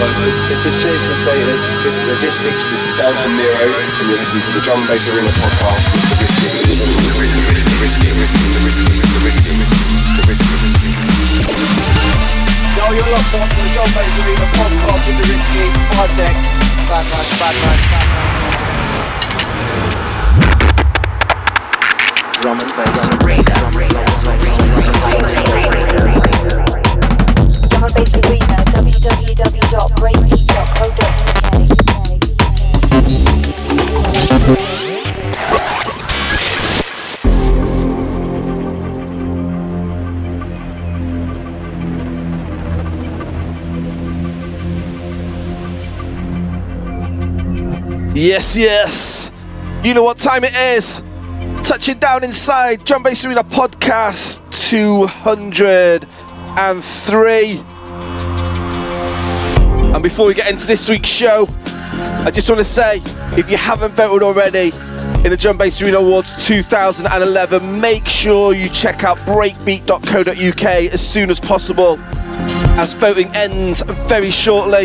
This is Chase and Status, this is Logistics, this is Dan from Nero, and you're listening to the Drum Bass Arena podcast with the Risky. Yo, you're locked on to the Drum Bass Arena podcast with the Risky. Five deck. Bad bad man, bad man. Drum and Bass Arena. Drum and Bass Arena. Yes, yes. You know what time it is. Touching down inside Drum Bass Arena Podcast 203. And before we get into this week's show, I just want to say if you haven't voted already in the Drum Bass Arena Awards 2011, make sure you check out breakbeat.co.uk as soon as possible, as voting ends very shortly.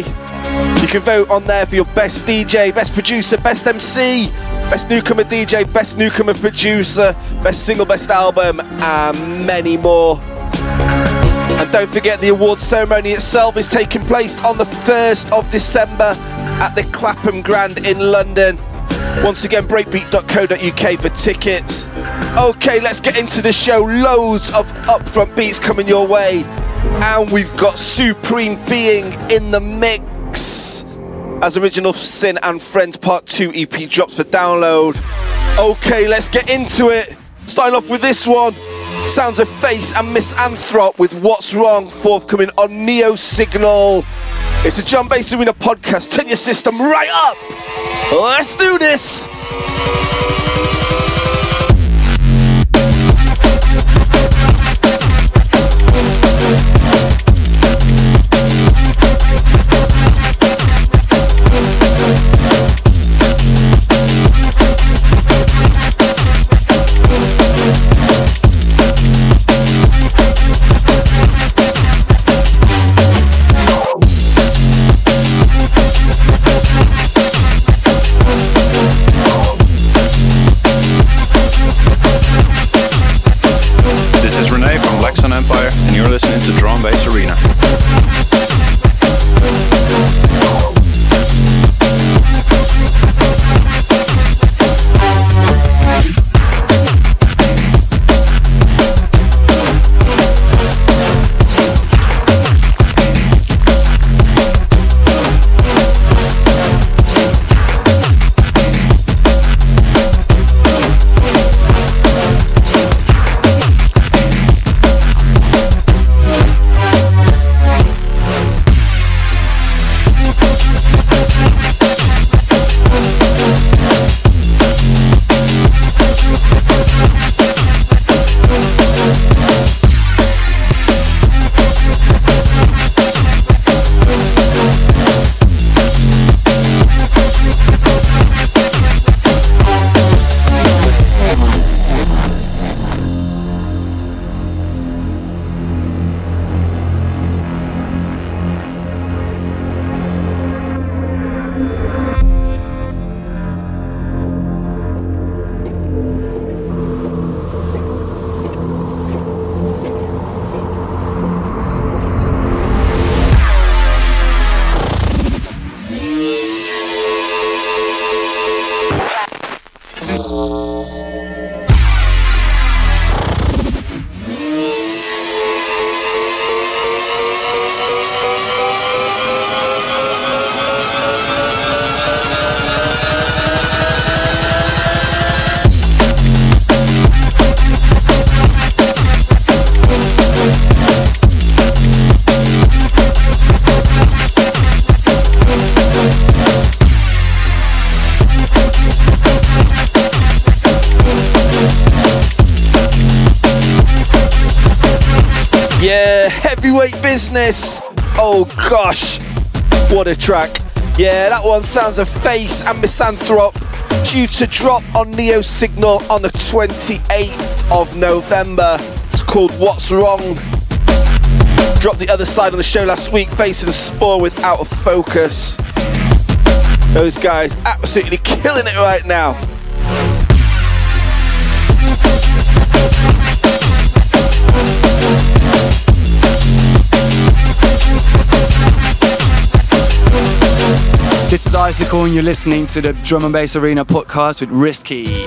You can vote on there for your best DJ, best producer, best MC, best newcomer DJ, best newcomer producer, best single, best album, and many more. And don't forget the awards ceremony itself is taking place on the 1st of December at the Clapham Grand in London. Once again, breakbeat.co.uk for tickets. Okay, let's get into the show. Loads of upfront beats coming your way. And we've got Supreme Being in the mix as Original Sin and Friends Part 2 EP drops for download. Okay, let's get into it. Starting off with this one. Sounds of Phace and Misanthrop with What's Wrong, forthcoming on Neosignal. It's a John Bass Arena podcast. Turn your system right up. Let's do. This business. Oh gosh, what a track. Yeah, that one sounds of Phace and Misanthrop due to drop on Neosignal on the 28th of November. It's called What's Wrong. Dropped the other side on the show last week, facing Spor with Out of Focus. Those guys absolutely killing it right now. This is Icicle, and you're listening to the Drum and Bass Arena podcast with Risky.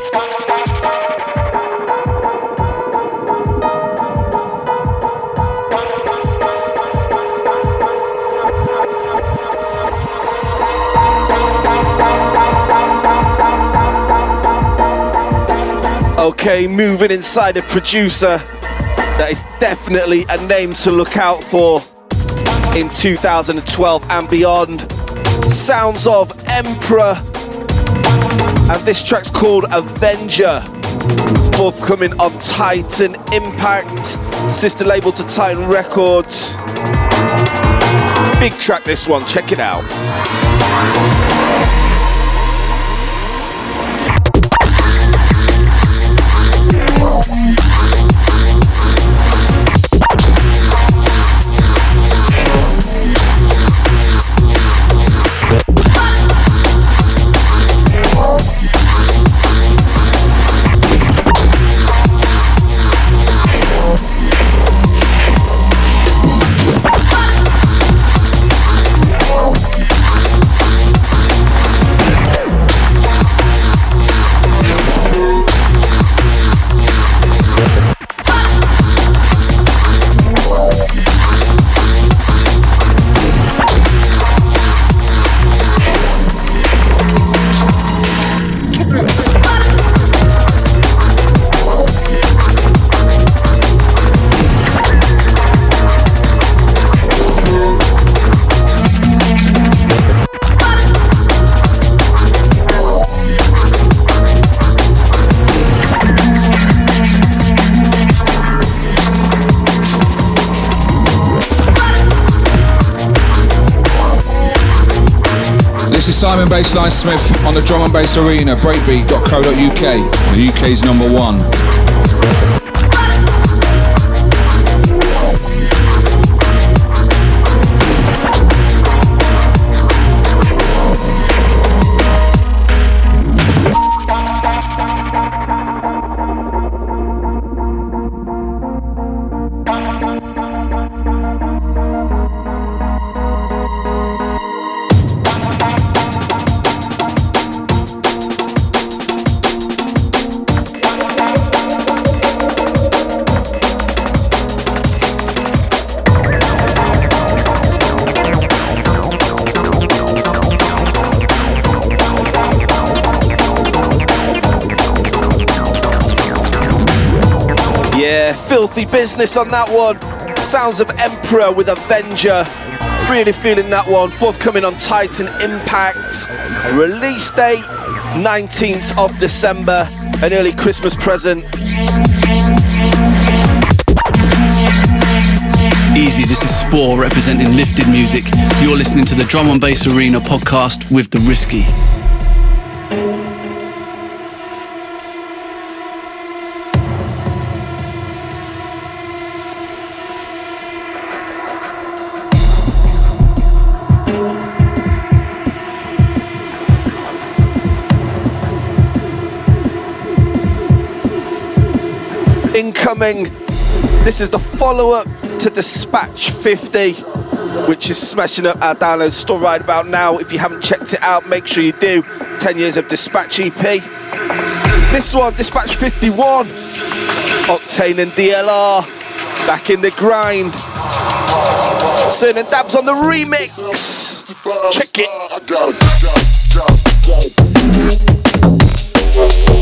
Okay, moving inside a producer that is definitely a name to look out for in 2012 and beyond. Sounds of Emperor, and this track's called Avenger. Forthcoming on Titan Impact, sister label to Titan Records. Big track, this one, check it out. Simon Bassline Smith on the Drum and Bass Arena, breakbeat.co.uk, the UK's number one. Business on that one. Sounds of Emperor with Avenger. Really feeling that one. Forthcoming on Titan Impact. Release date 19th of December. An early Christmas present. Easy, this is Spor representing Lifted Music. You're listening to the Drum and Bass Arena podcast with The Risky. Incoming. This is the follow up to Dispatch 50, which is smashing up our download store right about now. If you haven't checked it out, make sure you do. 10 years of Dispatch EP. This one, Dispatch 51. Octane and DLR. Back in the grind. Cern and Dabs on the remix. Check it.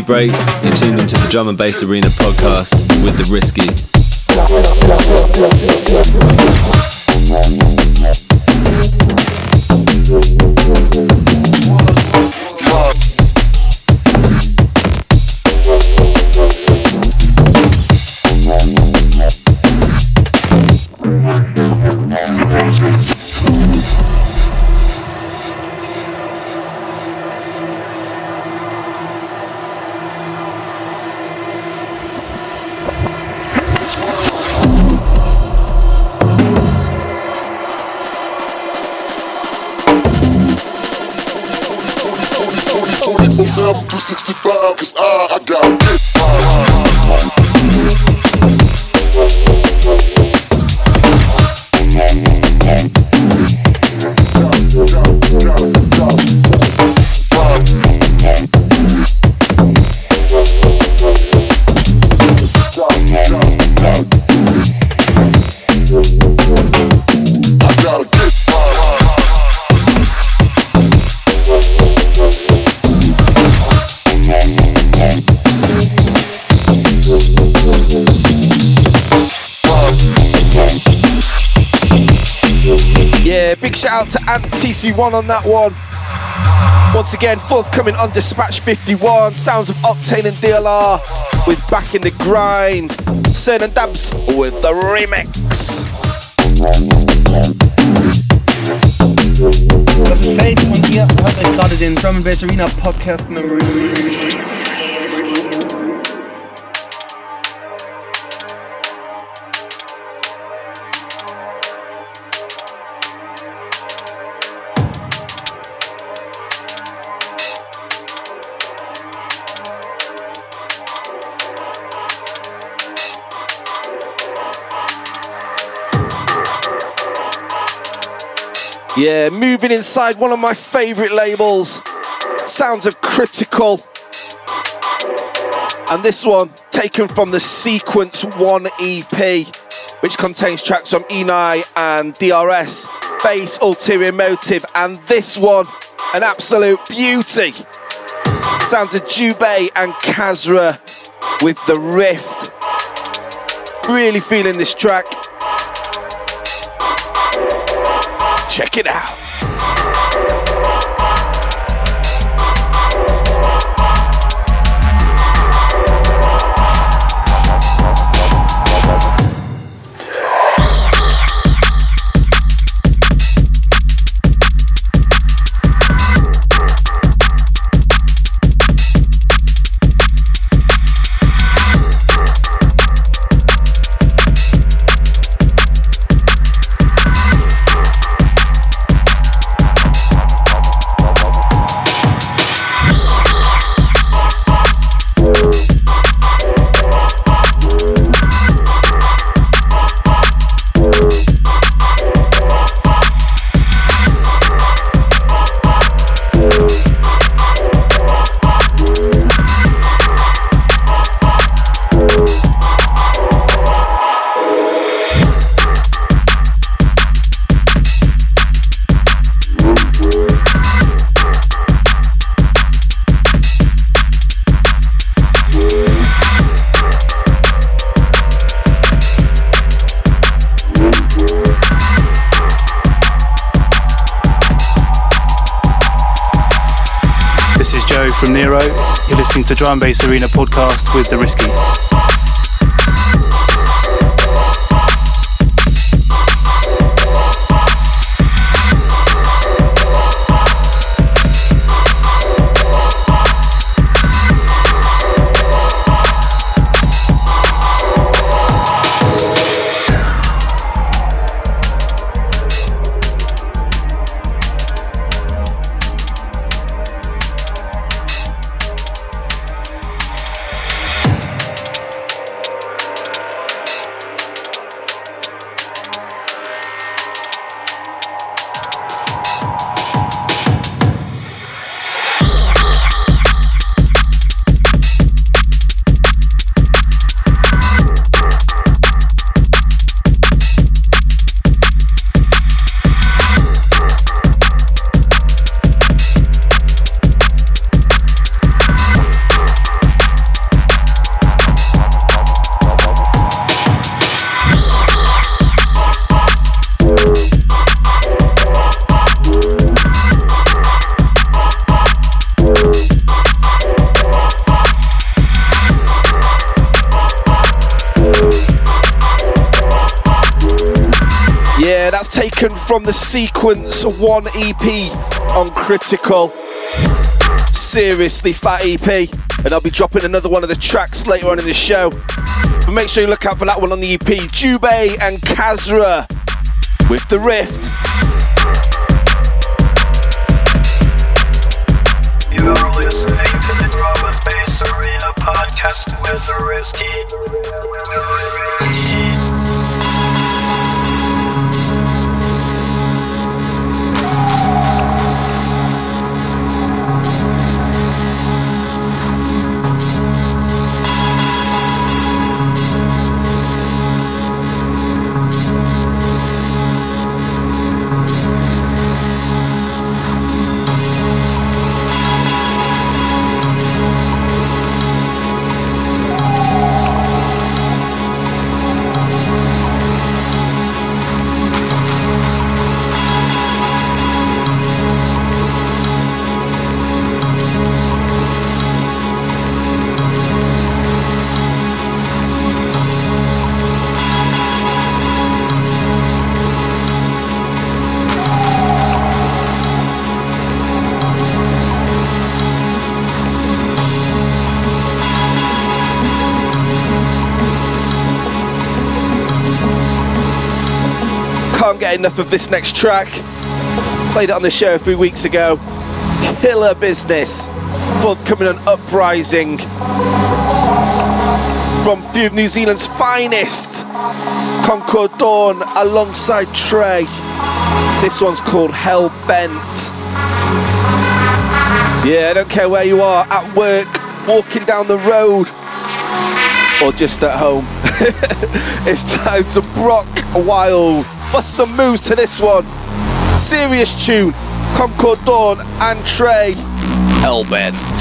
Breaks. You're tuned into the Drum and Bass Arena podcast with the Risky. Out to Ant TC1 on that one. Once again, forthcoming on Dispatch 51. Sounds of Octane and DLR with Back in the Grind. Cern and Dabs with the remix. Drum Bass Arena Podcast Yeah, moving inside one of my favourite labels. Sounds of Critical. And this one taken from the Sequence 1 EP, which contains tracks from Enei and DRS, Bass, Ulterior Motive, and this one, an absolute beauty. Sounds of Jubei and Kasra with the Rift. Really feeling this track. Check it out. From Nero. You're listening to Drum Bass Arena podcast with The Risky. Sequence 1 EP on Critical. Seriously fat EP. And I'll be dropping another one of the tracks later on in the show. But make sure you look out for that one on the EP. Jubei and Kasra with The Rift. Can't get enough of this next track. Played it on the show a few weeks ago. Killer business. Forthcoming on Uprising. From few of New Zealand's finest. Concord Dawn alongside Trei. This one's called Hell Bent. Yeah, I don't care where you are, at work, walking down the road, or just at home. it's time to Brock a Wild. Bust some moves to this one. Serious tune. Concord Dawn and Trei. Hellbent.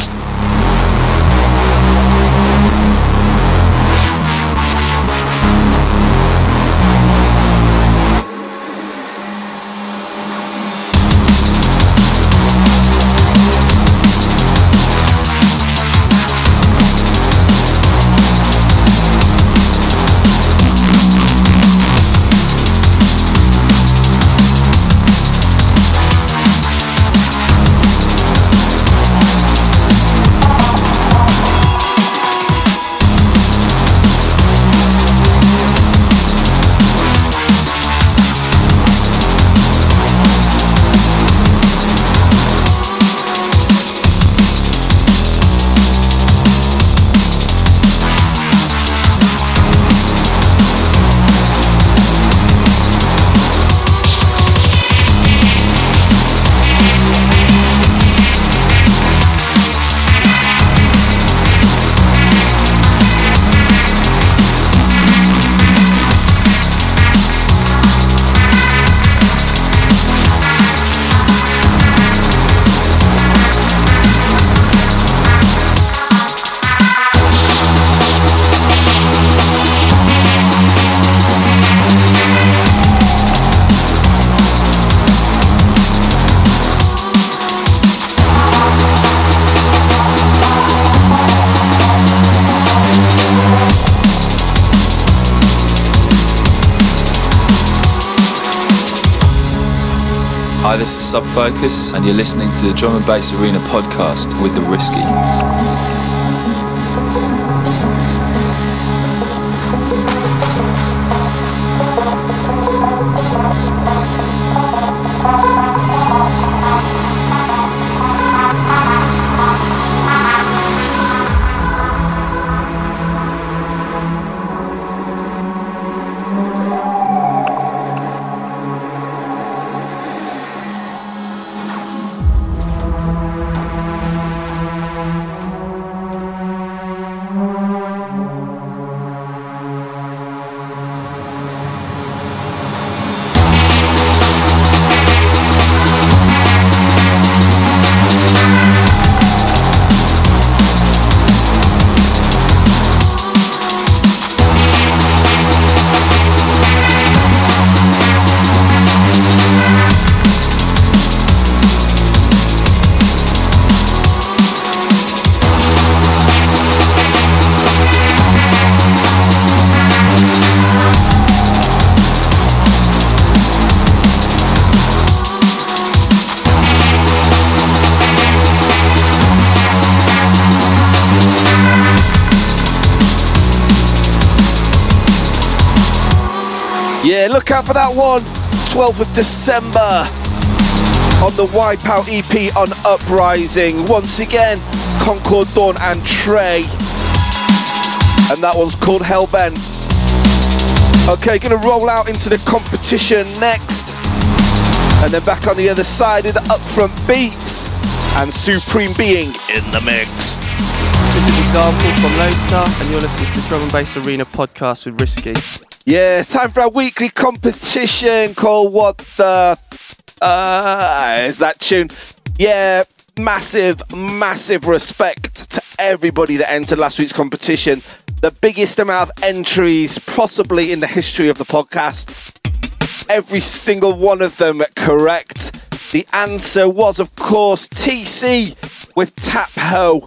This and you're listening to the Drum and Bass Arena podcast with The Risky. Out for that one. 12th of December on the Wipeout EP on Uprising. Once again, Concord Dawn and Trei. And that one's called Hellbent. Okay, gonna roll out into the competition next. And then back on the other side with the upfront beats and Supreme Being in the mix. This is Example from Lodestar, and you're listening to the Drum and Bass Arena podcast with Risky. Yeah, time for our weekly competition called What the uh, is that tune? Yeah, massive, massive respect to everybody that entered last week's competition. The biggest amount of entries possibly in the history of the podcast. Every single one of them correct. The answer was, of course, TC with Tap Ho.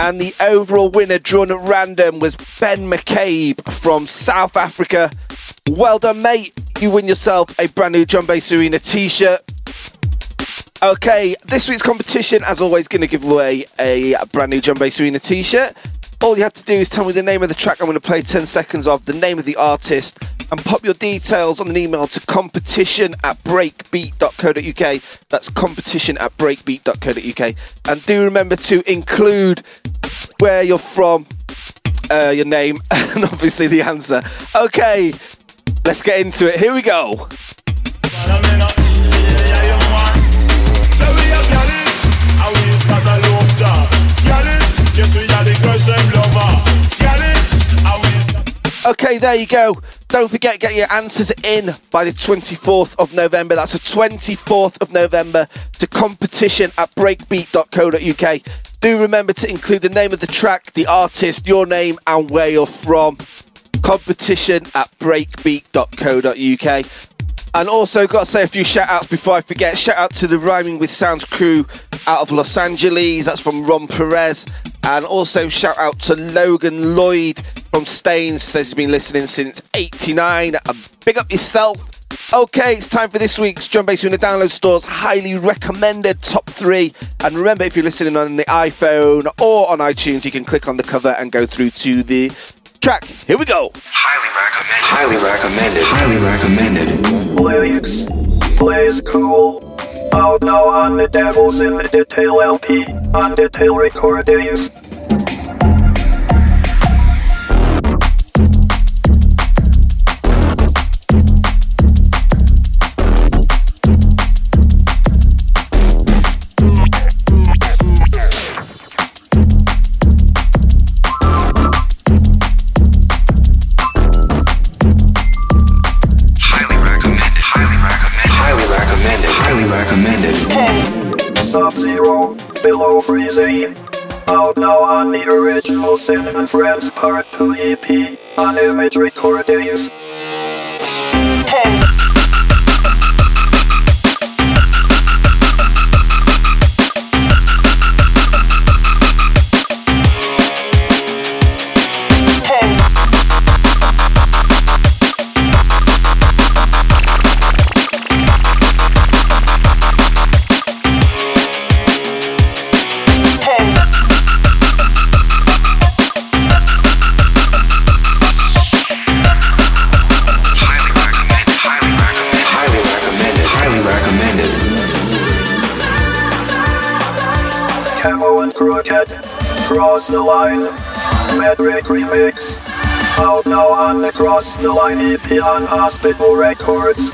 And the overall winner drawn at random was Ben McCabe from South Africa. Well done, mate. You win yourself a brand new Bass Arena t shirt. Okay, this week's competition, as always, going to give away a brand new Bass Arena t shirt. All you have to do is tell me the name of the track I'm going to play 10 seconds of, the name of the artist, and pop your details on an email to competition at breakbeat.co.uk. That's competition at breakbeat.co.uk. And do remember to include where you're from, uh, your name, and obviously the answer. Okay, let's get into it. Here we go. Okay, there you go. Don't forget, get your answers in by the 24th of November. That's the 24th of November to competition at breakbeat.co.uk. Do remember to include the name of the track, the artist, your name, and where you're from. Competition at breakbeat.co.uk. And also, got to say a few shout outs before I forget. Shout out to the Rhyming with Sounds crew out of Los Angeles. That's from Ron Perez. And also, shout out to Logan Lloyd from Staines. Says he's been listening since 89. And big up yourself. Okay, it's time for this week's Drum Bass in the download stores. Highly recommended top three. And remember, if you're listening on the iPhone or on iTunes, you can click on the cover and go through to the track. Here we go. Highly recommended. Highly recommended. Highly recommended. Lyrics. Plays cool. Out now on the Devils in the Detail LP. On Detail Recordings. Below. Out now on the original Sin and Friends Part 2 EP. On Image Recordings. Cross the Line. Metrik Remix. Out now on the Cross the Line EP on Hospital Records.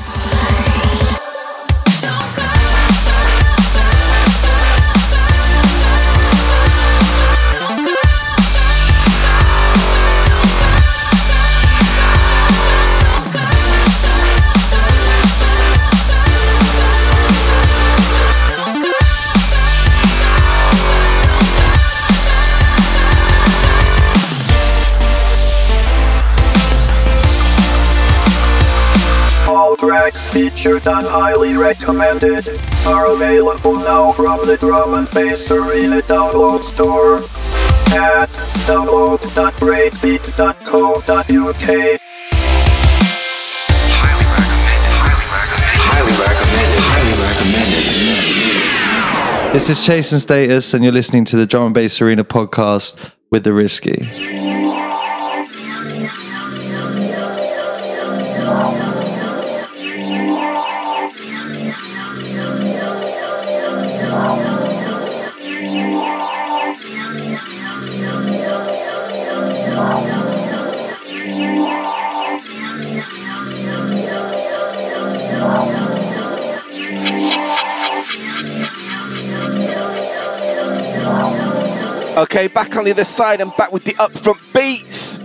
Featured and highly recommended are available now from the Drum and Bass Arena download store at download.breakbeat.co.uk. Highly recommended. Highly recommended. This is Chase and Status, and you're listening to the Drum and Bass Arena podcast with the Risky. Okay, back on the other side and back with the upfront beats.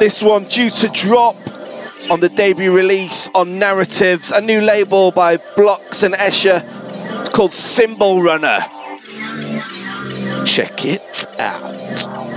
This one due to drop on the debut release on Narratives, a new label by Blocks and Escher. It's called Cymbal Runner. Check it out.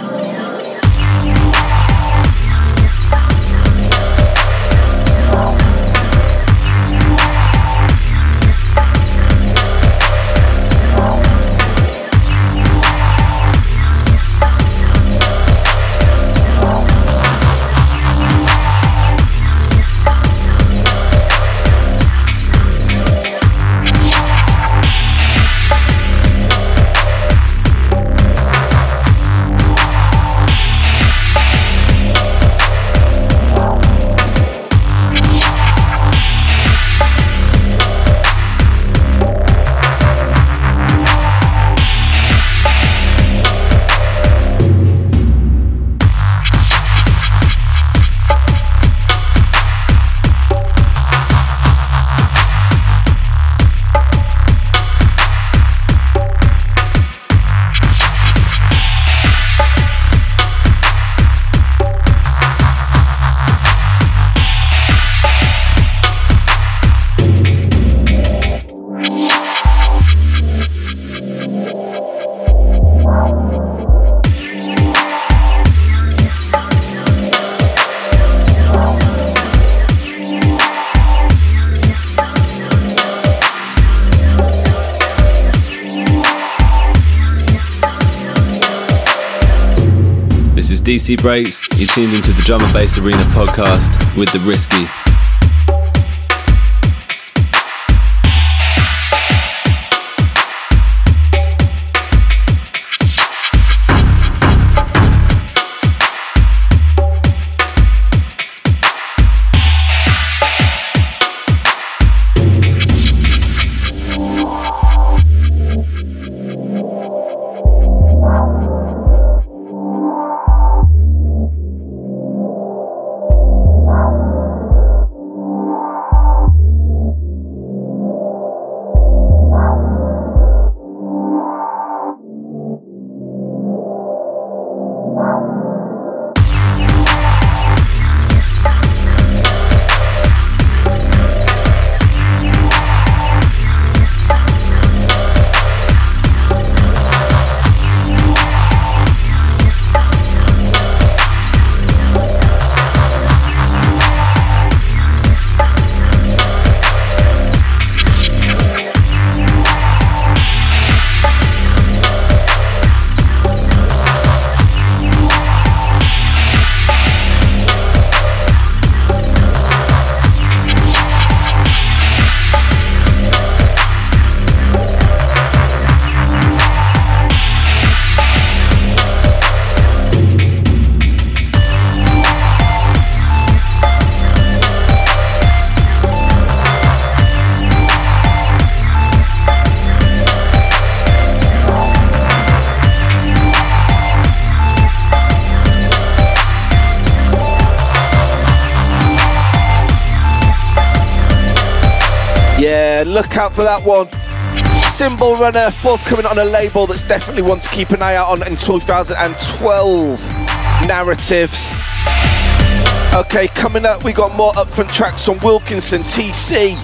Breaks. You're tuned into the Drum and Bass Arena podcast with the Risky. Out for that one. Cymbal Runner, forthcoming on a label that's definitely one to keep an eye out on in 2012. Narratives. Okay, coming up, we got more upfront tracks from Wilkinson, TC,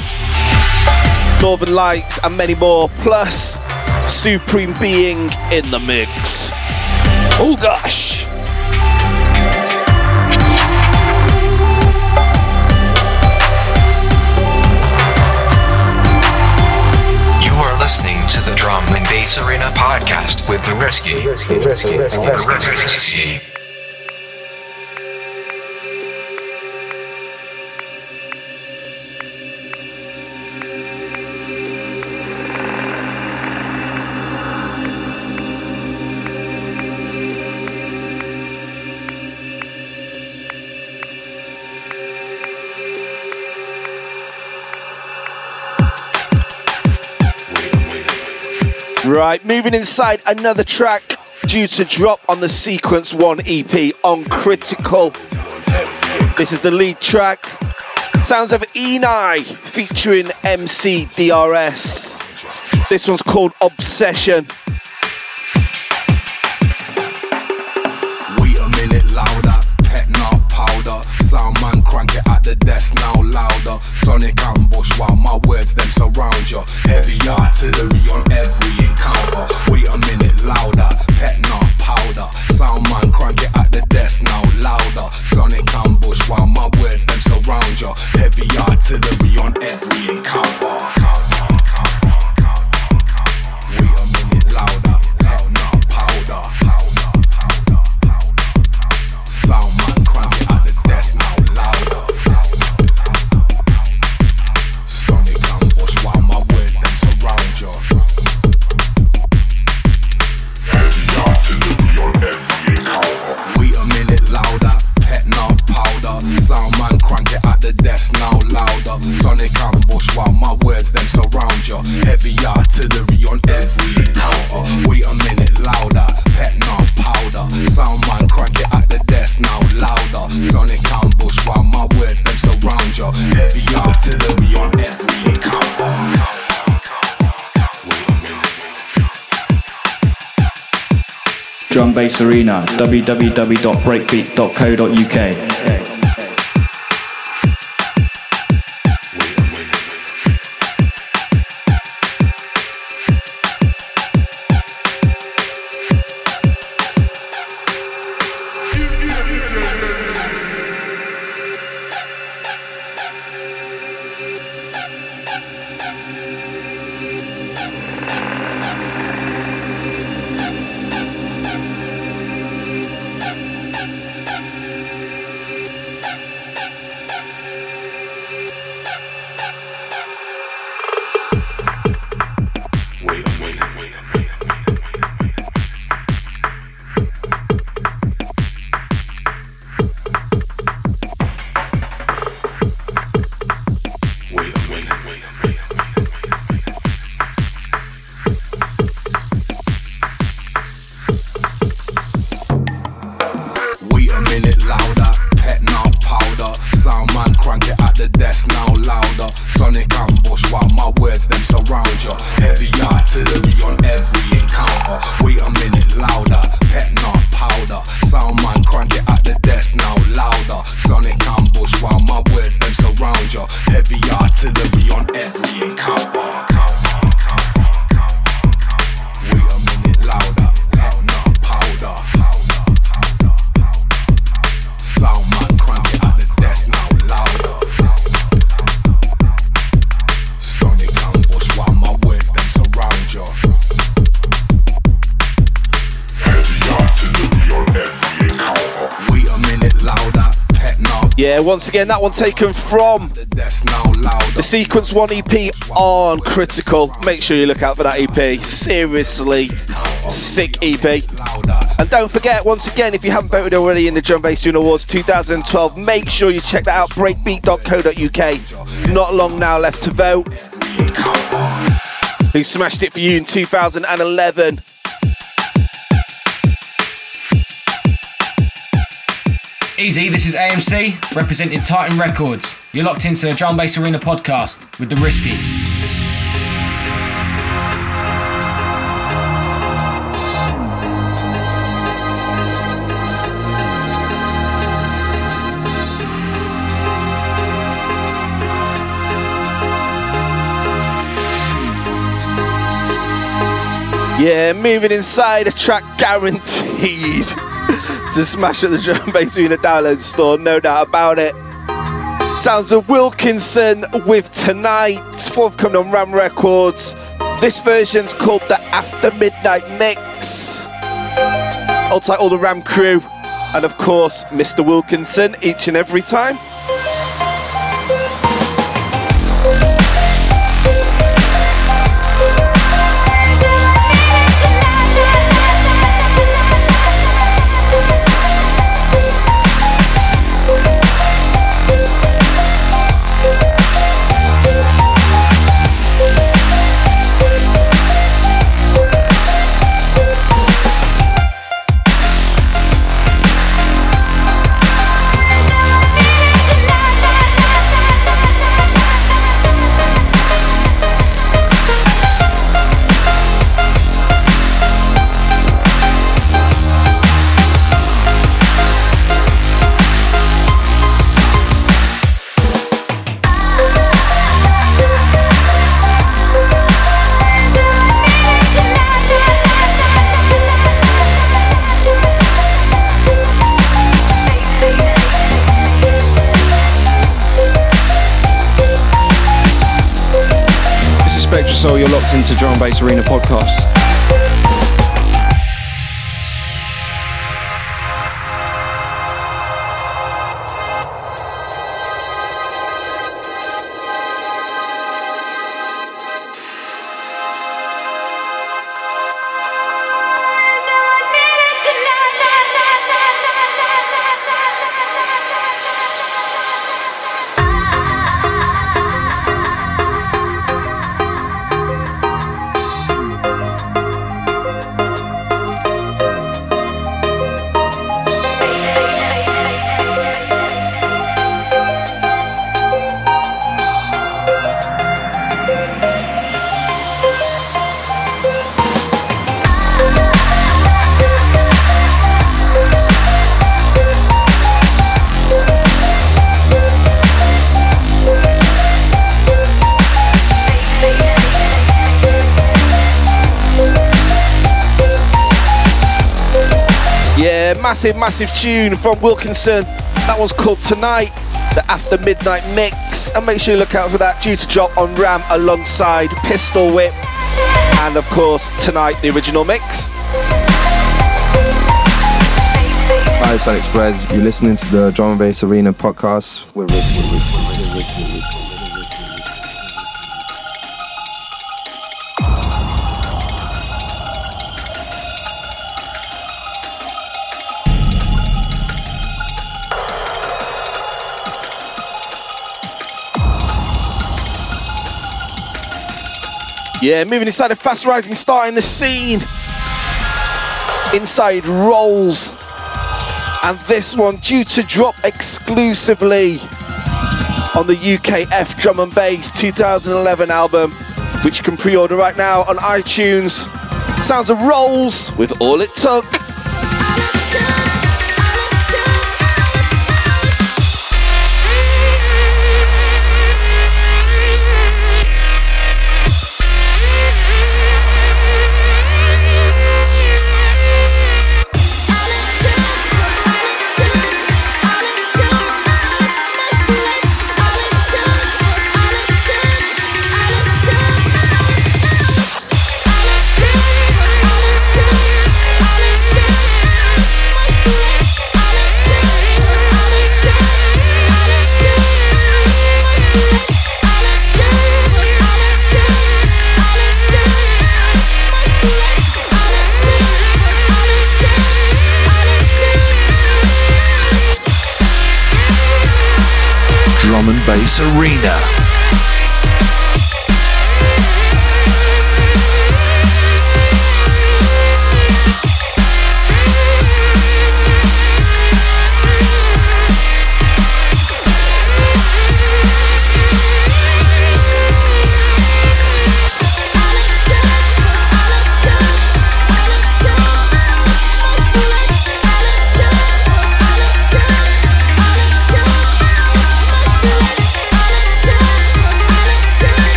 Northern Lights, and many more. Plus, Supreme Being in the mix. Oh gosh. Bass Arena podcast with the Risky. Risky, risky, Right, moving inside another track due to drop on the Sequence 1 EP on Critical. This is the lead track. Sounds of Enei featuring MC DRS. This one's called Obsession. Wait a minute louder, pet not powder. Sound man crank it at the desk now louder. Sonic ambush while my words them surround you. Heavy artillery on every encounter. Wait a minute louder, pet not powder. Sound man crank it at the desk now louder. Sonic ambush while my words them surround you. Heavy artillery on every encounter. Arena, www.breakbeat.co.uk. again, that one taken from The Sequence 1 EP on Critical. Make sure you look out for that EP. Seriously, sick EP. And don't forget, once again, if you haven't voted already in the Drum Bass Tune Awards 2012, make sure you check that out. Breakbeat.co.uk. Not long now left to vote. Who smashed it for you in 2011? Easy, this is AMC representing Titan Records. You're locked into the Drum Bass Arena podcast with the Risky. Yeah, moving inside a track guaranteed to smash at the Drum Bass Arena download store, no doubt about it. Sounds of Wilkinson with Tonight, forthcoming on Ram Records. This version's called the After Midnight Mix. Hold tight all the Ram crew, and of course, Mr. Wilkinson each and every time. Bass Arena podcast. Massive, massive tune from Wilkinson. That one's called Tonight, the After Midnight Mix. And make sure you look out for that due to drop on Ram alongside Pistol Whip. And of course, tonight, the original mix. Hi, Alex Perez. You're listening to the Drum and Bass Arena podcast with Risk. Yeah, moving inside a fast rising star in the scene. Inside Rollz. And this one due to drop exclusively on the UKF Drum and Bass 2011 album, which you can pre order right now on iTunes. Sounds of Rollz with All It Took. Bass Arena.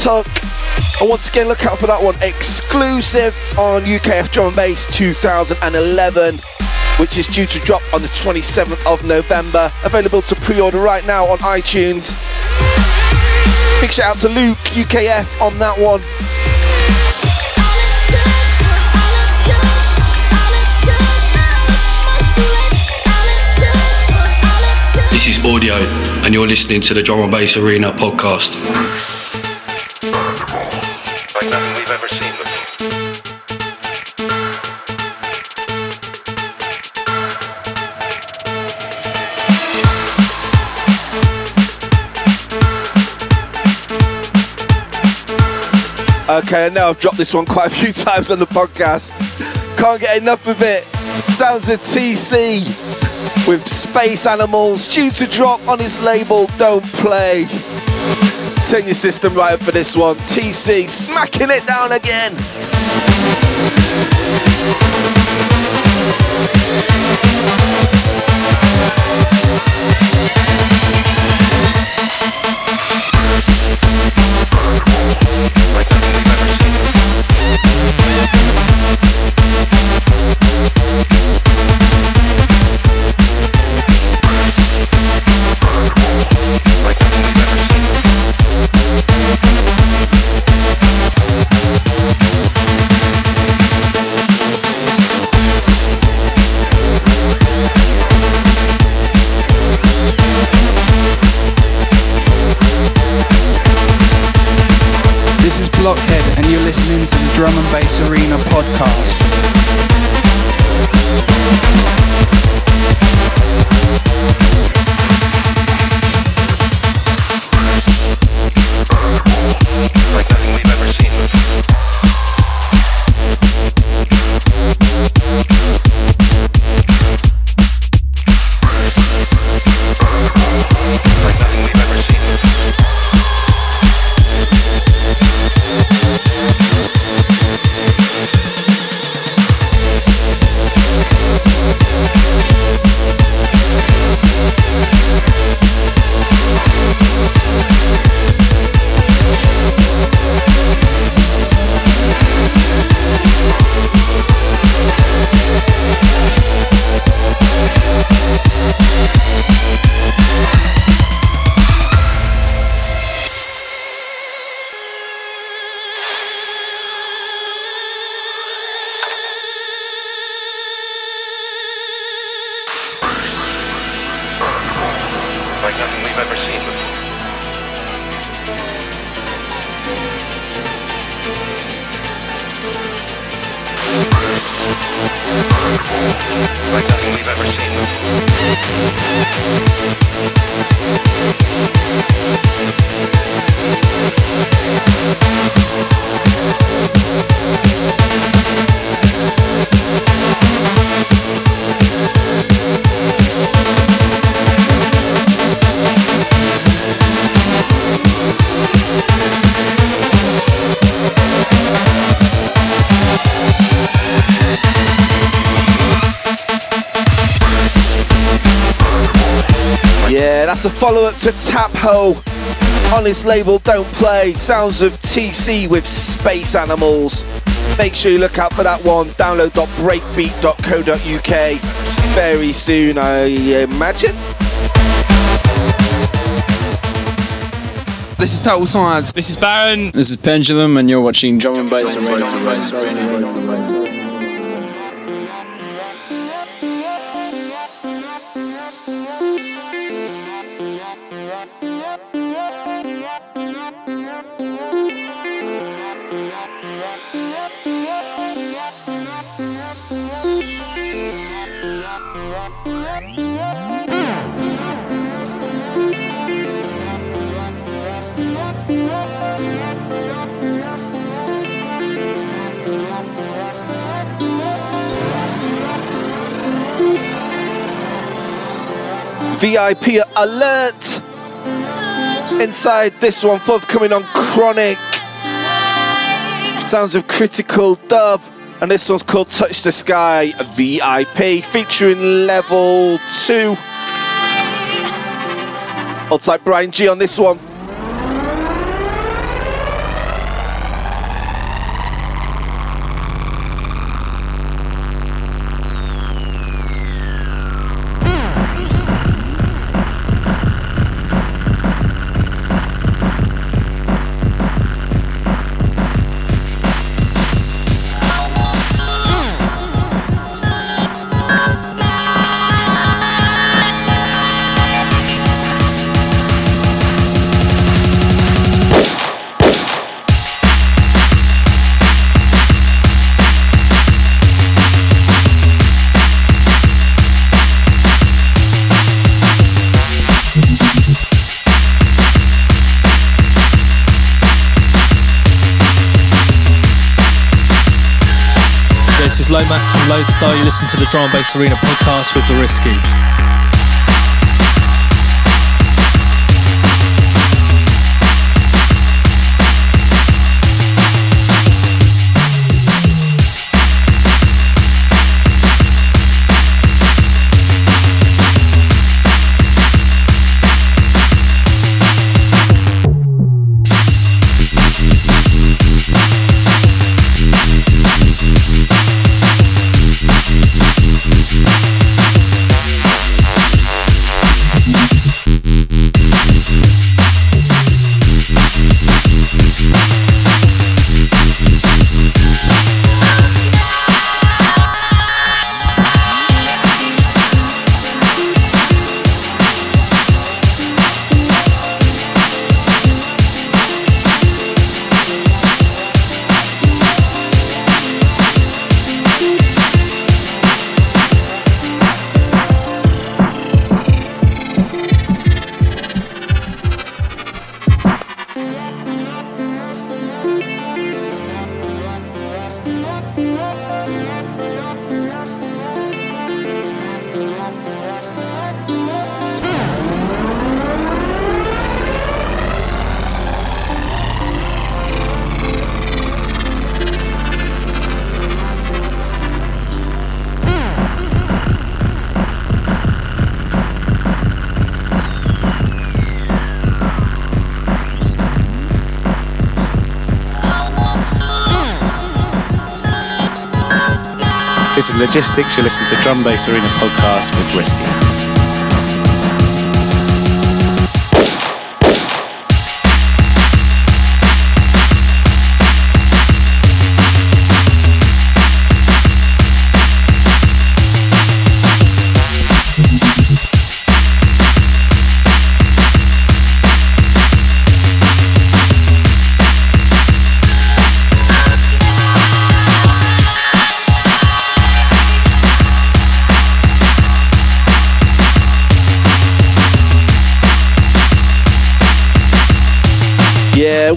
Took. And once again, look out for that one exclusive on UKF Drum and Bass 2011, which is due to drop on the 27th of November. Available to pre order right now on iTunes. Big shout out to Luke, UKF, on that one. This is Audio, and you're listening to the Drum and Bass Arena podcast. Okay, I know I've dropped this one quite a few times on the podcast. Can't get enough of it. Sounds of TC with Space Animals due to drop on his label Don't Play. Turn your system right up for this one. TC smacking it down again. Blockhead, and you're listening to the Drum and Bass Arena podcast. To Tap Ho on his label Don't Play. Sounds of TC with Space Animals. Make sure you look out for that one. Download.breakbeat.co.uk very soon, I imagine. This is Total Science. This is Baron. This is Pendulum, and you're watching Drum and Bass VIP alert inside this one forthcoming on Chronic. Sounds of Critycal Dub, and this one's called Touch the Sky VIP featuring level 2. I'll type Brian G on this one. Listen to the Drum and Bass Arena podcast with the Risky. Logistics. You're listening to the Drum Bass Arena podcast with Risky.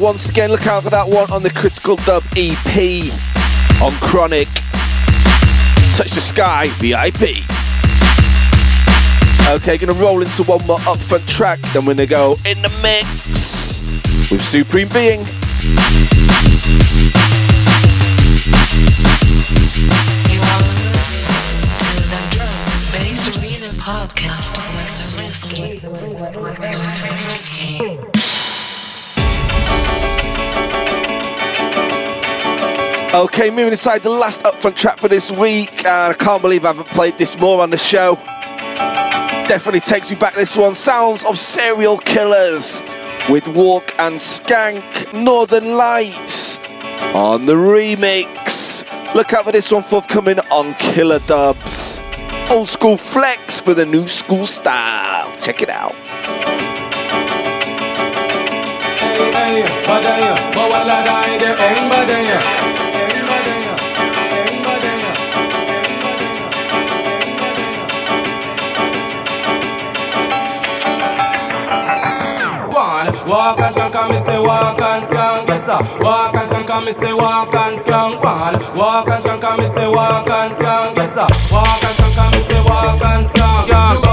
Once again, look out for that one on the Critycal Dub EP on Chronic. Touch the Sky VIP. Okay, gonna roll into one more upfront track, then we're gonna go in the mix with Supreme Being. Okay, moving inside the last upfront track for this week, and I can't believe I haven't played this more on the show. Definitely takes me back this one. Sounds of Serial Killaz with Walk and Skank Northern Lights on the remix. Look out for this one forthcoming on Killadubz. Old school flex for the new school style. Check it out. Walk say walk and skank, yes sir. Walk and skank, and me say walk and skank. One. Walk and skank, and me say walk and skank, yes sir. Walk and skank, and me say walk and skank. Look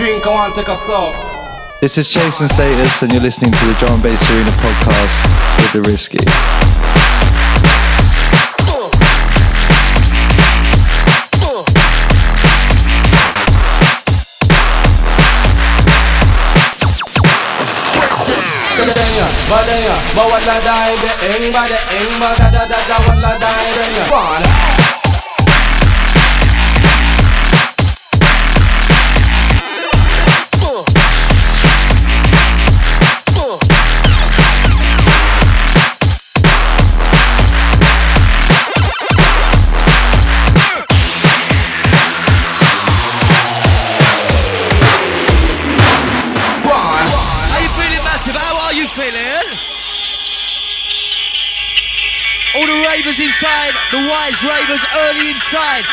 drink, I want to take a. This is Chase and Status, and you're listening to the Drum and Bass Arena podcast with the Risky. Badaya, bawala dai de eng ba de eng ba da da da da wala dai de ya. Inside, the wise ravers early inside.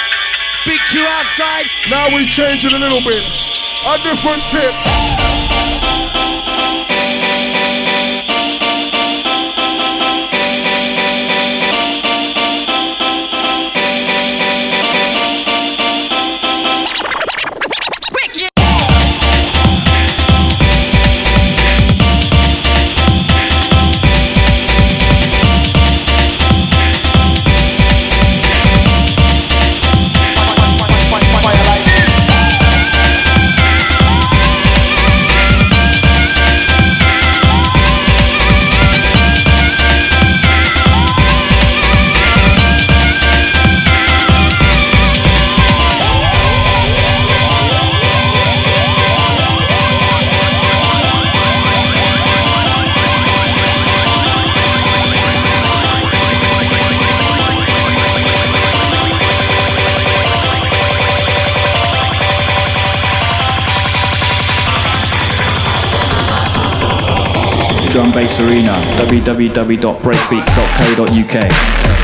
Big Q outside. Now we change it a little bit. A different tip. Arena, www.breakbeat.co.uk.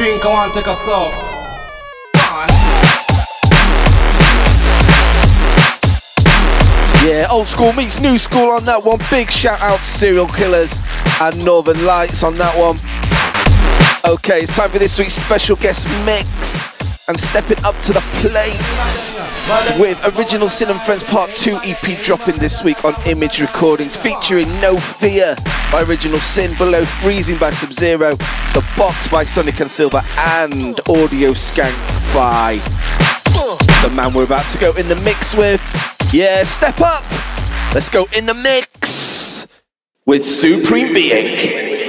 drink, I want to take a sup. Yeah, old school meets new school on that one. Big shout out to Serial Killaz and Northern Lights on that one. Okay, it's time for this week's special guest mix. And stepping up to the plate with Original Sin and Friends Part 2 EP dropping this week on Image Recordings, featuring No Fear by Original Sin, Below Freezing by Sub Zero, The Box by Sonic and Silva, and Audio Skank by the man we're about to go in the mix with. Yeah, step up. Let's go in the mix with Supreme Being.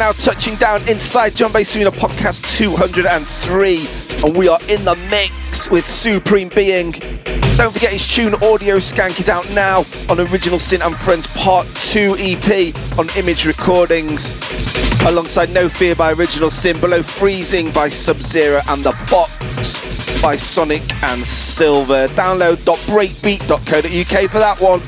Now, touching down inside Drum&BassArena podcast 203, and we are in the mix with Supreme Being. Don't forget his tune Audio Skank is out now on Original Sin and Friends Part 2 EP on Image Recordings, alongside No Fear by Original Sin, Below Freezing by SubZero, and The Box by Sonic and Silva. Download.breakbeat.co.uk for that one.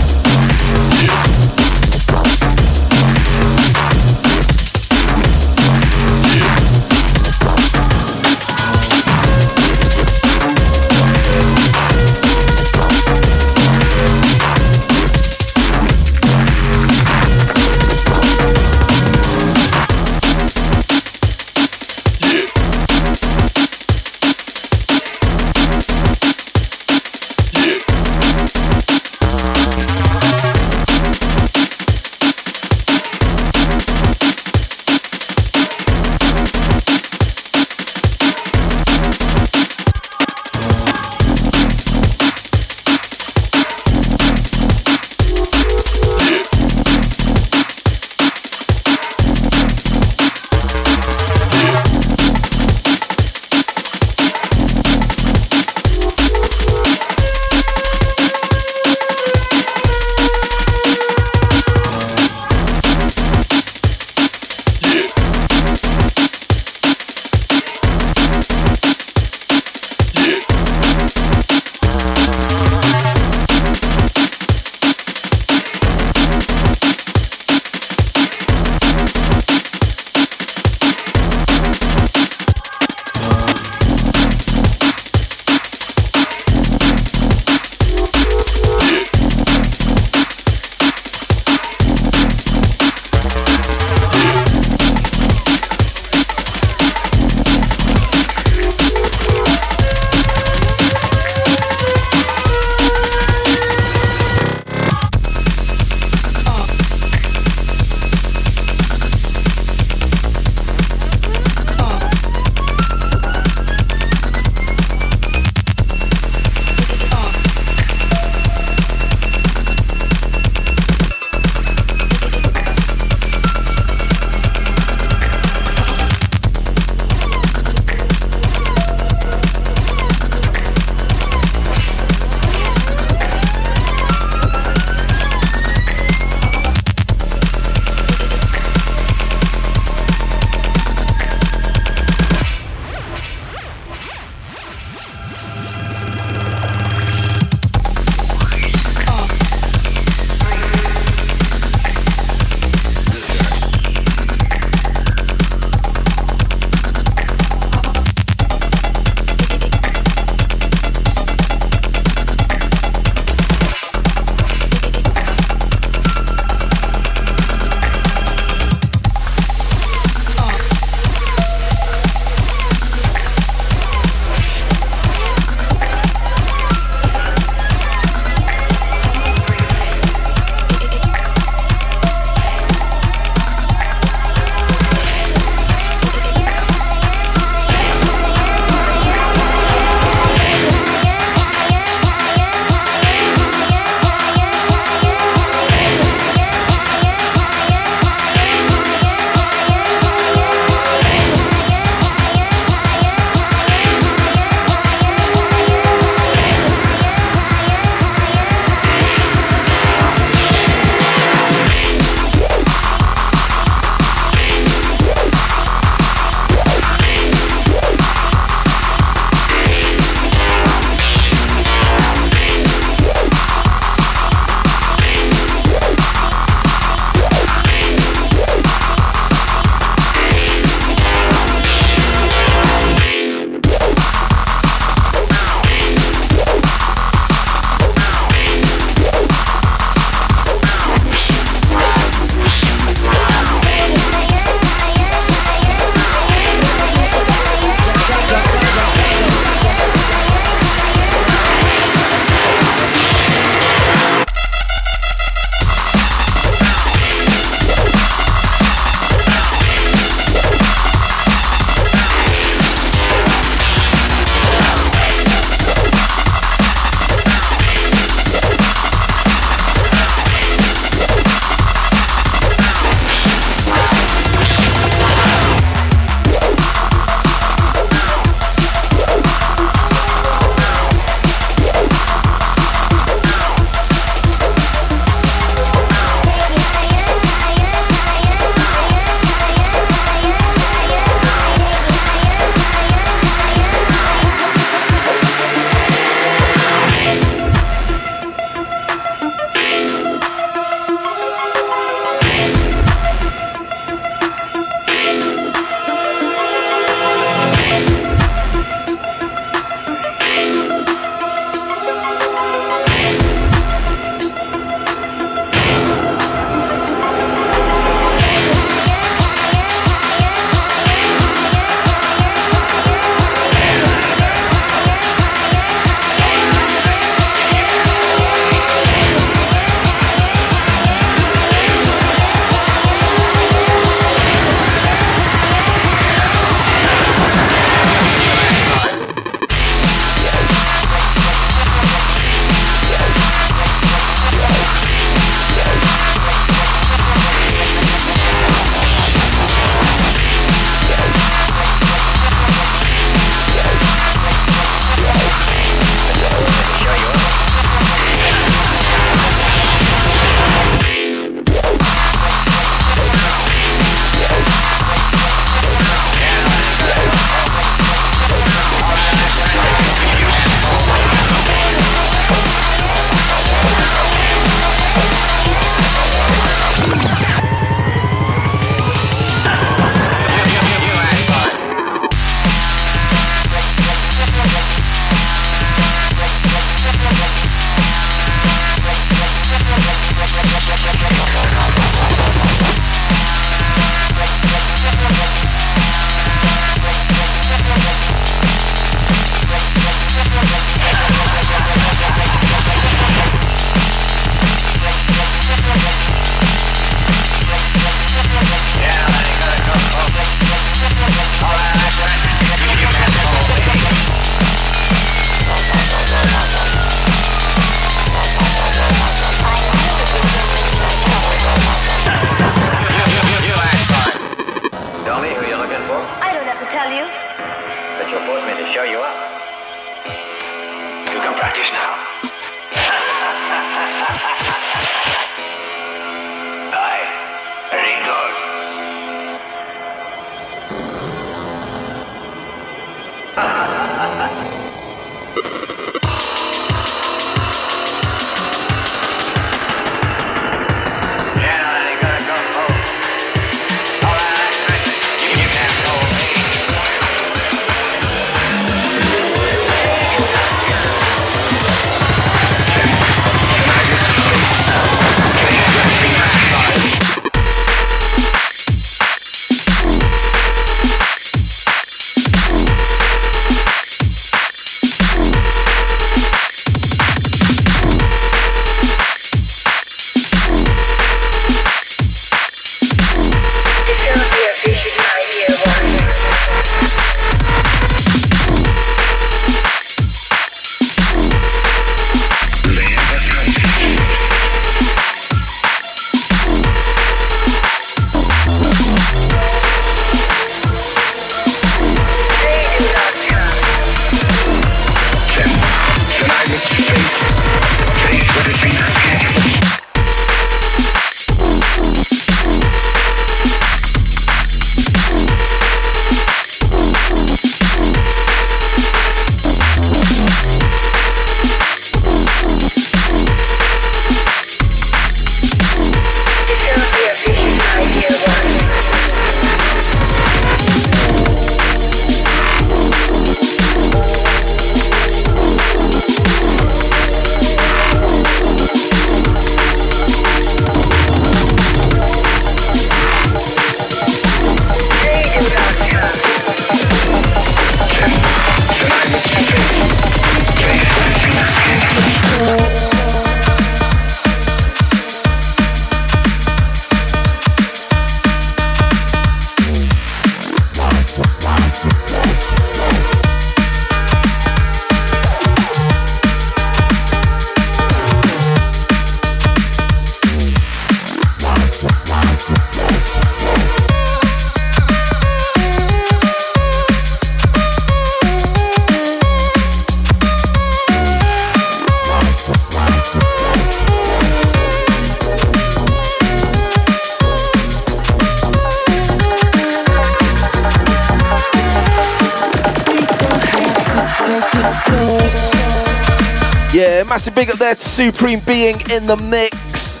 Supreme Being in the mix.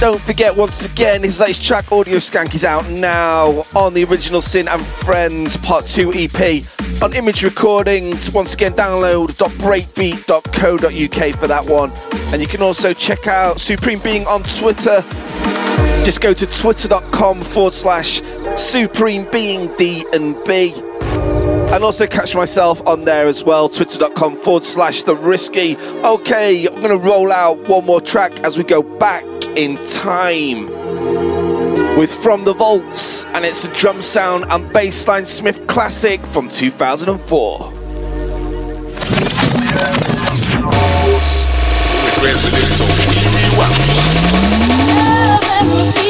Don't forget, once again, his latest track, Audio Skank, is out now on the Original Sin and Friends Part 2 EP on Image Recordings. Once again, download .breakbeat.co.uk for that one. And you can also check out Supreme Being on Twitter. Just go to twitter.com forward slash Supreme Being D and B. And also catch myself on there as well, twitter.com forward slash the risky. Okay, I'm gonna roll out one more track as we go back in time with From the Vaults, and it's a Drumsound and Bassline Smith classic from 2004. Now crew, you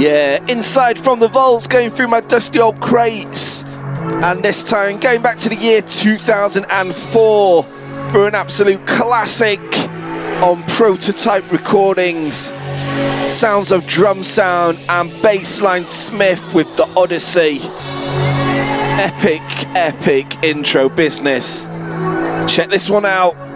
Yeah, inside from the vaults, going through my dusty old crates. And this time, going back to the year 2004 for an absolute classic on prototype recordings. Sounds of drum sound and bassline Smith with the Odyssey. Epic, epic intro business. Check this one out.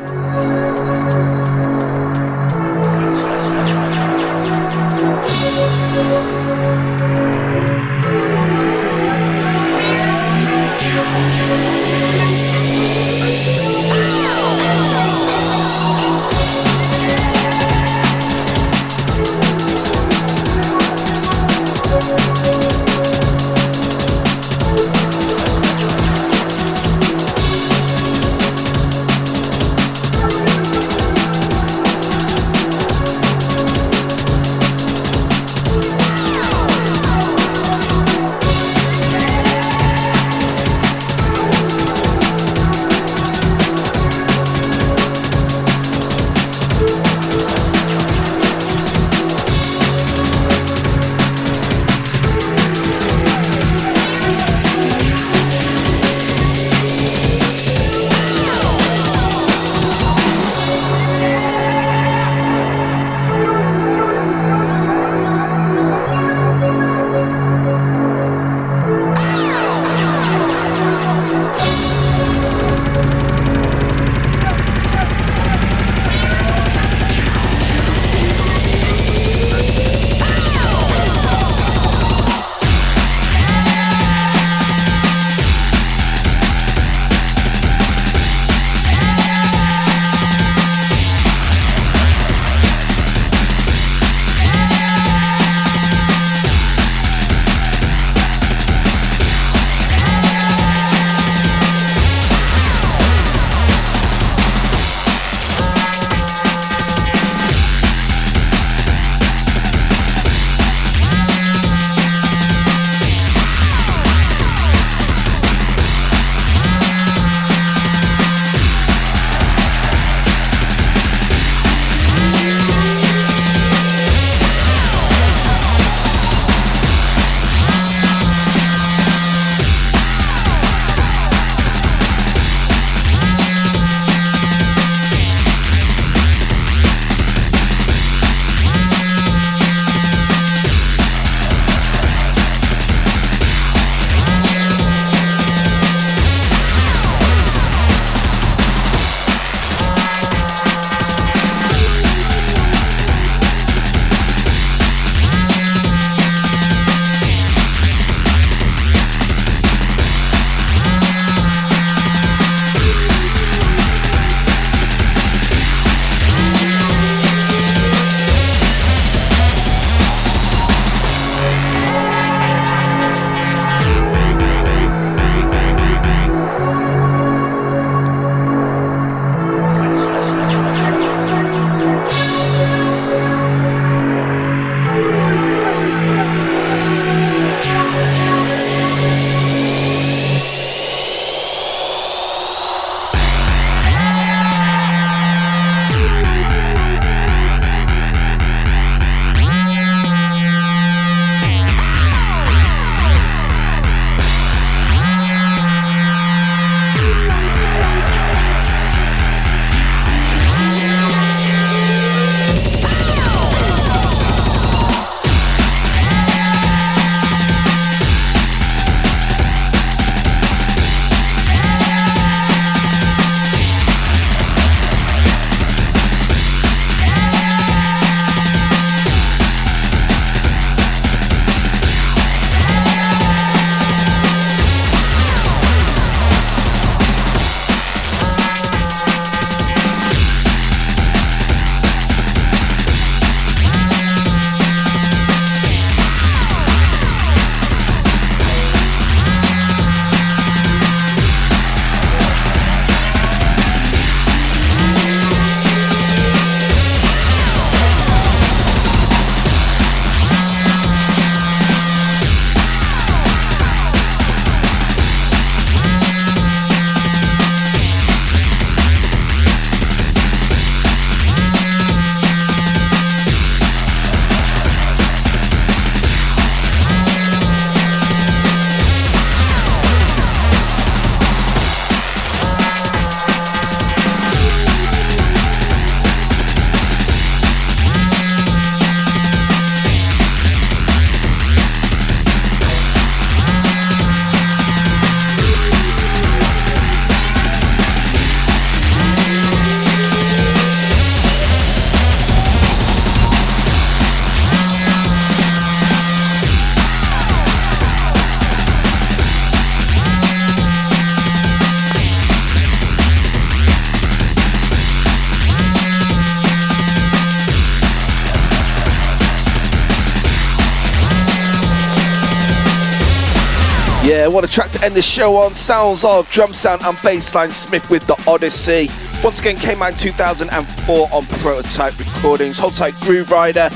End the show on. Sounds of Drumsound and Bassline Smith with the Odyssey. Once again, came out in 2004 on Prototype Recordings. Hold tight, Grooverider.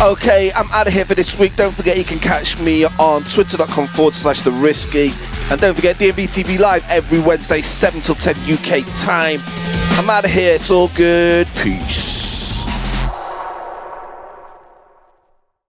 Okay, I'm out of here for this week. Don't forget you can catch me on twitter.com forward slash the risky. And don't forget DMB TV Live every Wednesday, 7 till 10 UK time. I'm out of here. It's all good. Peace.